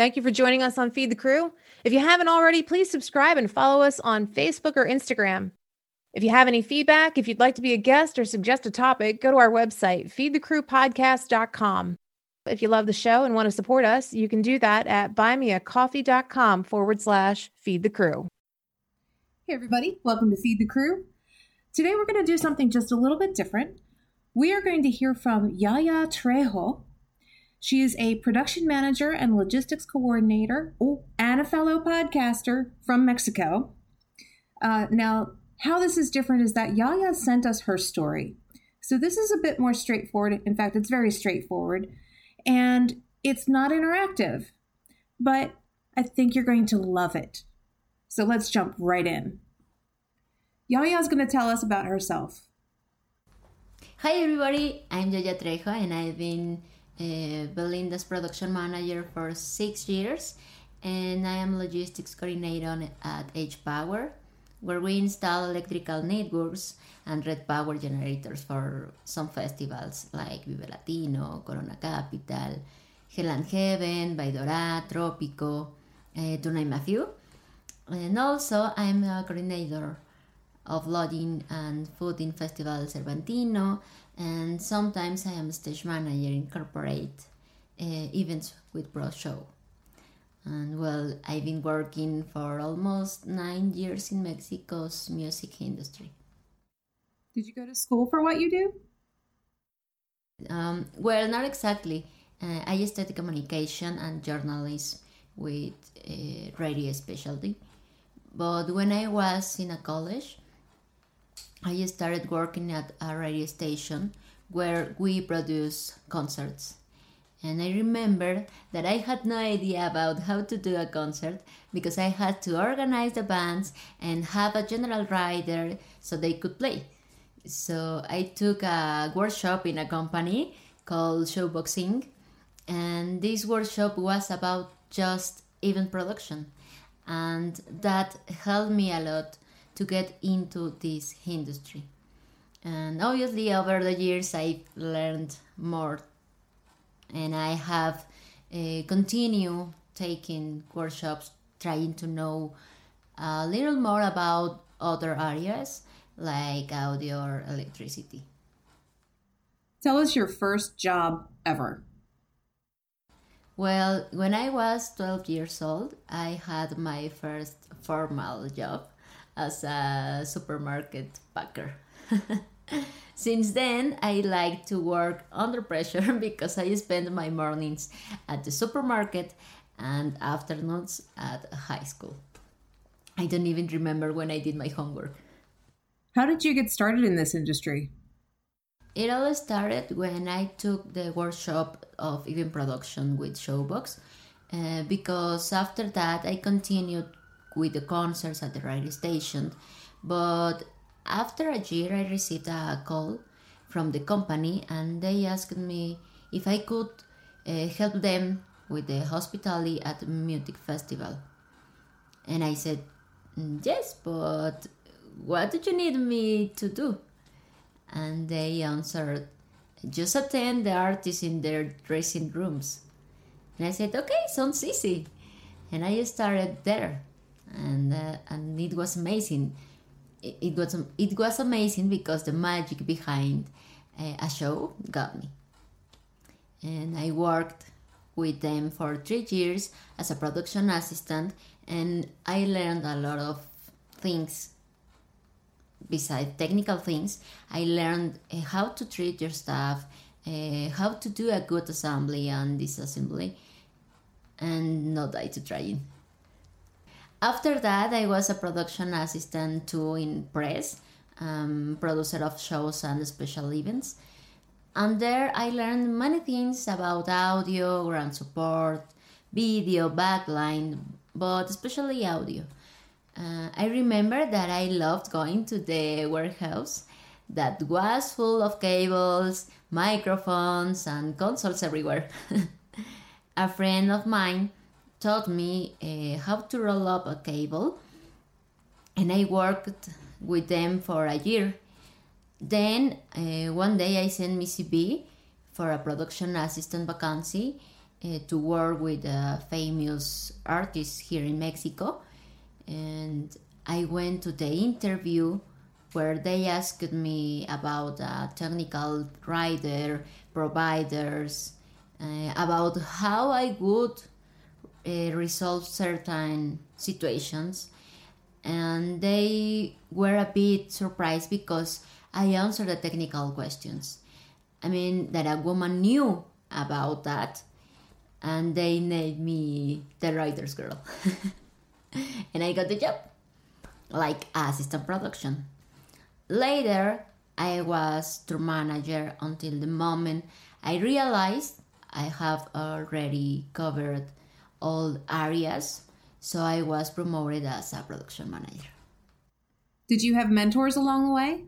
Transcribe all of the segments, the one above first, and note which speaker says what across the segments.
Speaker 1: Thank you for joining us on Feed the Crew. If you haven't already, please subscribe and follow us on Facebook or Instagram. If you have any feedback, if you'd like to be a guest or suggest a topic, go to our website, feedthecrewpodcast.com. If you love the show and want to support us, you can do that at buymeacoffee.com forward slash feed the crew.
Speaker 2: Hey, everybody, welcome to Feed the Crew. Today, we're going to do something just a little bit different. We are going to hear from Yaya Trejo. She is a production manager and logistics coordinator oh, and a fellow podcaster from Mexico. Uh, now, how this is different is that Yaya sent us her story. So, this is a bit more straightforward. In fact, it's very straightforward and it's not interactive, but I think you're going to love it. So let's jump right in. Yaya's going to tell us about herself.
Speaker 3: Hi everybody, I'm Yaya Trejo and I've been uh, Belinda's production manager for six years and I am logistics coordinator at H Power where we install electrical networks and red power generators for some festivals like Vive Latino, Corona Capital, Hell and Heaven, Bahidorá, Tropico, uh, to name a few. And also, I'm a coordinator of lodging and food in Festival Cervantino, and sometimes I am stage manager in corporate uh, events with Pro Show. And well, I've been working for almost nine years in Mexico's music industry.
Speaker 2: Did you go to school for what you do?
Speaker 3: Um, well, not exactly. Uh, I studied communication and journalism with a radio specialty. But when I was in a college, I started working at a radio station where we produce concerts. And I remember that I had no idea about how to do a concert because I had to organize the bands and have a general rider so they could play. So I took a workshop in a company called Showboxing, and this workshop was about just event production, and that helped me a lot to get into this industry. And obviously, over the years, I've learned more, and I have uh, continued taking workshops, trying to know a little more about other areas like audio or electricity.
Speaker 2: Tell us your first job ever.
Speaker 3: Well, when I was 12 years old, I had my first formal job as a supermarket packer. Since then, I like to work under pressure because I spend my mornings at the supermarket and afternoons at high school. I don't even remember when I did my homework.
Speaker 2: How did you get started in this industry?
Speaker 3: It all started when I took the workshop of event production with Showbox, uh, because after that I continued with the concerts at the radio station. But after a year, I received a call from the company and they asked me if I could uh, help them with the hospitality at Music Festival. And I said, mm, yes, but what do you need me to do? And they answered, Just attend the artists in their dressing rooms. And I said, Okay, sounds easy. And I started there. And, uh, and it was amazing. It, it, was, it was amazing because the magic behind uh, a show got me. And I worked with them for three years as a production assistant, and I learned a lot of things besides technical things, I learned uh, how to treat your staff, uh, how to do a good assembly and disassembly, and not die to trying. After that, I was a production assistant too in press, um, producer of shows and special events. And there I learned many things about audio, ground support, video, backline, but especially audio. Uh, I remember that I loved going to the warehouse that was full of cables, microphones, and consoles everywhere. a friend of mine taught me uh, how to roll up a cable, and I worked with them for a year. Then uh, one day I sent me CV for a production assistant vacancy, uh, to work with a famous artist here in Mexico. And I went to the interview where they asked me about technical rider, providers, about how I would uh, resolve certain situations. And they were a bit surprised because I answered the technical questions. I mean, that a woman knew about that, and they named me the rider's girl. and I got the job, like assistant production. Later, I was tour manager until the moment I realized I have already covered all areas, so I was promoted as a production manager.
Speaker 2: Did you have mentors along the way?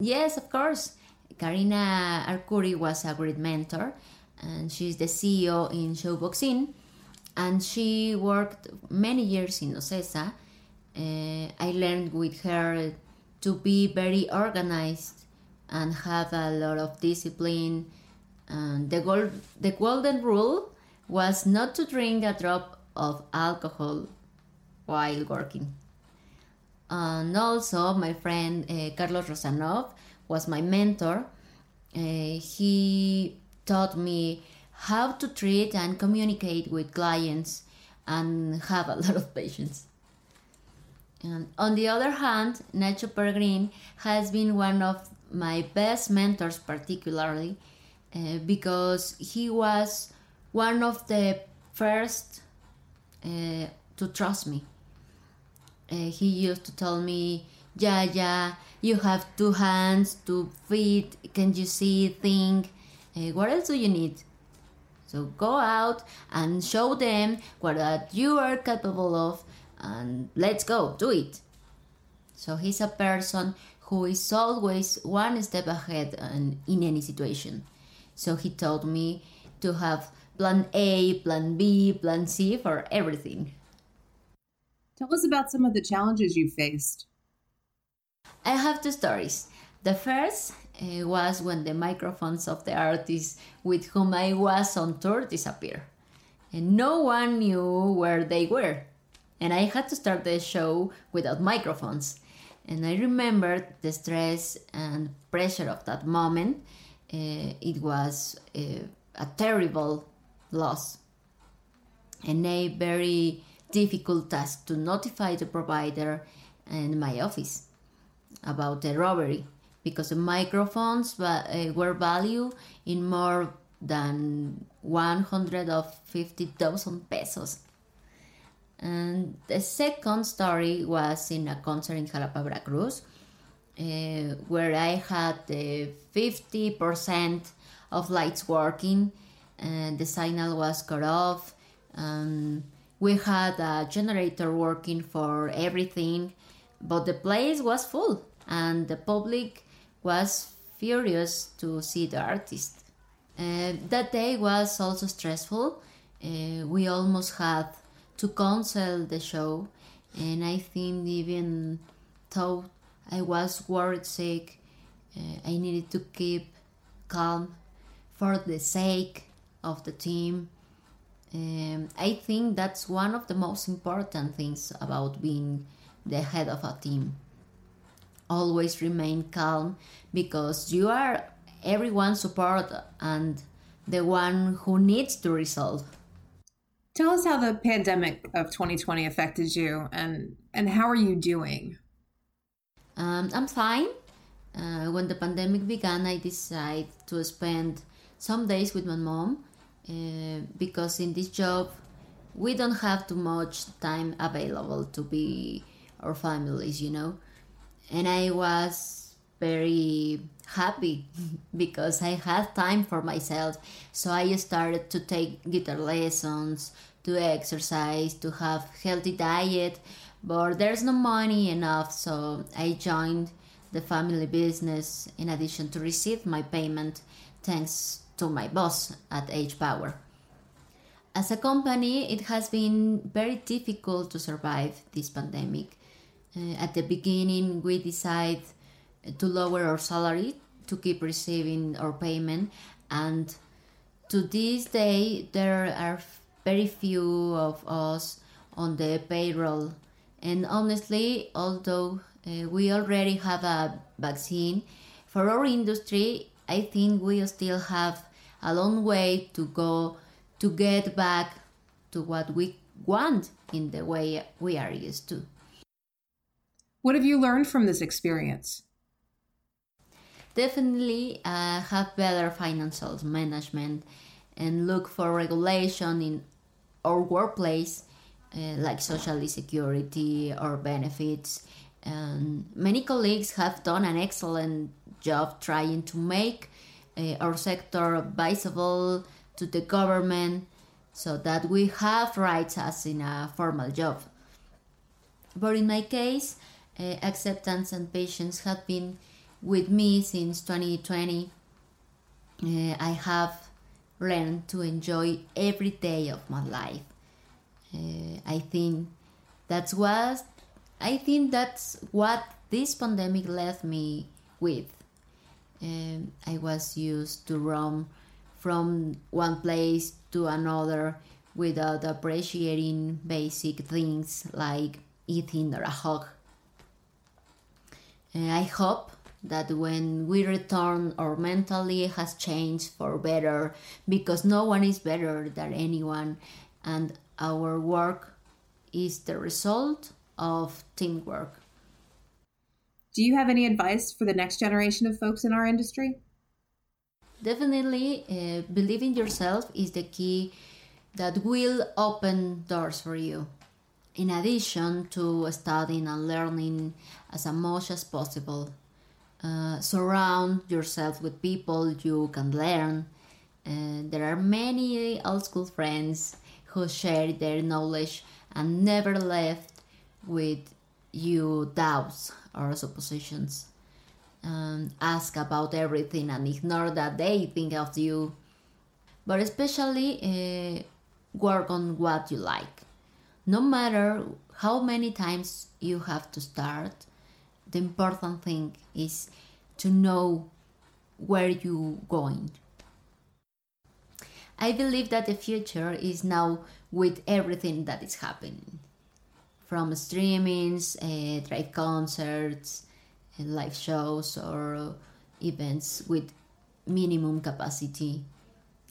Speaker 3: Yes, of course. Karina Arcuri was a great mentor, and she's the CEO in Showboxing, and she worked many years in Ocesa. Uh, I learned with her to be very organized and have a lot of discipline. And the, gold, the golden rule was not to drink a drop of alcohol while working. And also, my friend uh, Carlos Rosanov was my mentor. Uh, he taught me how to treat and communicate with clients and have a lot of patience. And on the other hand, Nacho Peregrin has been one of my best mentors, particularly uh, because he was one of the first uh, to trust me. Uh, he used to tell me, "Yeah, yeah, you have two hands to feed. Can you see? Think. Uh, what else do you need?" So go out and show them what that you are capable of, and let's go do it. So he's a person who is always one step ahead in, in any situation. So he told me to have plan A, plan B, plan C for everything.
Speaker 2: Tell us about some of the challenges you faced.
Speaker 3: I have two stories. The first uh, was when the microphones of the artists with whom I was on tour disappeared. And no one knew where they were. And I had to start the show without microphones. And I remember the stress and pressure of that moment. Uh, it was uh, a terrible loss and a very difficult task to notify the provider and my office about the robbery because the microphones uh, were valued in more than 150,000 pesos. And the second story was in a concert in Jalapa, Veracruz, uh, where I had the 50% of lights working the signal was cut off. Um, we had a generator working for everything, but the place was full and the public was furious to see the artist. Uh, that day was also stressful. Uh, we almost had to cancel the show, and I think even though I was worried sick, uh, I needed to keep calm for the sake of the team. Um, I think that's one of the most important things about being the head of a team. Always remain calm because you are everyone's support and the one who needs to resolve.
Speaker 2: Tell us how the pandemic of 2020 affected you and, and how are you doing?
Speaker 3: Um, I'm fine. Uh, when the pandemic began, I decided to spend some days with my mom uh, because in this job we don't have too much time available to be our families you know? And i was very happy because i had time for myself. So i started to take guitar lessons to exercise to have healthy diet. But there's no money enough so i joined the family business in addition to receive my payment thanks to my boss at H Power. As a company, it has been very difficult to survive this pandemic. Uh, at the beginning, we decided to lower our salary to keep receiving our payment and to this day, there are very few of us on the payroll. And honestly, although uh, we already have a vaccine, for our industry, I think we still have a long way to go to get back to what we want in the way we are used to.
Speaker 2: What have you learned from this experience?
Speaker 3: Definitely uh, have better financial management and look for regulation in our workplace, uh, like social security or benefits. And many colleagues have done an excellent job trying to make uh, our sector visible to the government so that we have rights as in a formal job. But in my case, uh, acceptance and patience have been with me since 2020. Uh, I have learned to enjoy every day of my life. Uh, I think that's what I think that's what this pandemic left me with. Um, I was used to roam from one place to another without appreciating basic things like eating or a hug. I hope that when we return, our mentally has changed for better because no one is better than anyone, and our work is the result of teamwork.
Speaker 2: Do you have any advice for the next generation of folks in our industry?
Speaker 3: Definitely, uh, believe in yourself is the key that will open doors for you. In addition to studying and learning as much as possible, uh, surround yourself with people you can learn. Uh, there are many old school friends who share their knowledge and never left with you doubts or suppositions. Um, ask about everything and ignore that they think of you. But especially uh, work on what you like. No matter how many times you have to start, the important thing is to know where you're going. I believe that the future is now with everything that is happening from streamings, uh, live concerts, and live shows, or events with minimum capacity.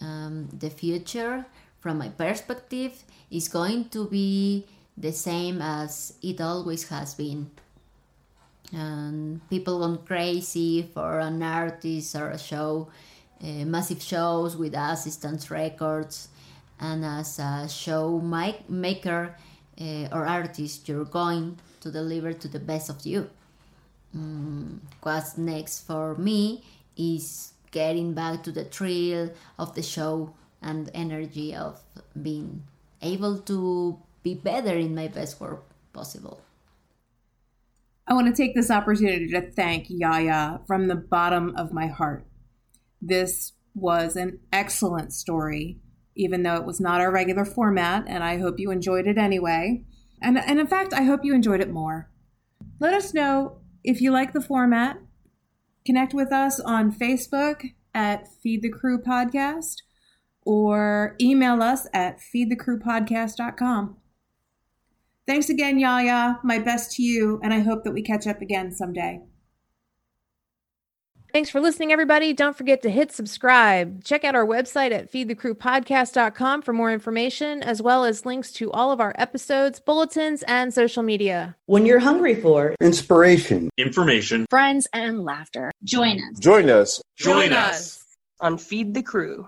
Speaker 3: Um, the future, from my perspective, is going to be the same as it always has been. And people gone crazy for an artist or a show, uh, massive shows with assistance records, and as a show maker uh, or artist, you're going to deliver to the best of you. Mm, what's next for me is getting back to the thrill of the show and energy of being able to be better in my best work possible.
Speaker 2: I want to take this opportunity to thank Yaya from the bottom of my heart. This was an excellent story, even though it was not our regular format, and I hope you enjoyed it anyway. And, and in fact, I hope you enjoyed it more. Let us know if you like the format. Connect with us on Facebook at Feed the Crew Podcast or email us at feedthecrewpodcast.com. Thanks again, Yaya. My best to you, and I hope that we catch up again someday.
Speaker 1: Thanks for listening, everybody. Don't forget to hit subscribe. Check out our website at feedthecrewpodcast.com for more information, as well as links to all of our episodes, bulletins, and social media.
Speaker 4: When you're hungry for
Speaker 5: inspiration,
Speaker 6: information,
Speaker 7: friends, and laughter,
Speaker 8: join us.
Speaker 5: Join us.
Speaker 6: Join us
Speaker 9: on Feed the Crew.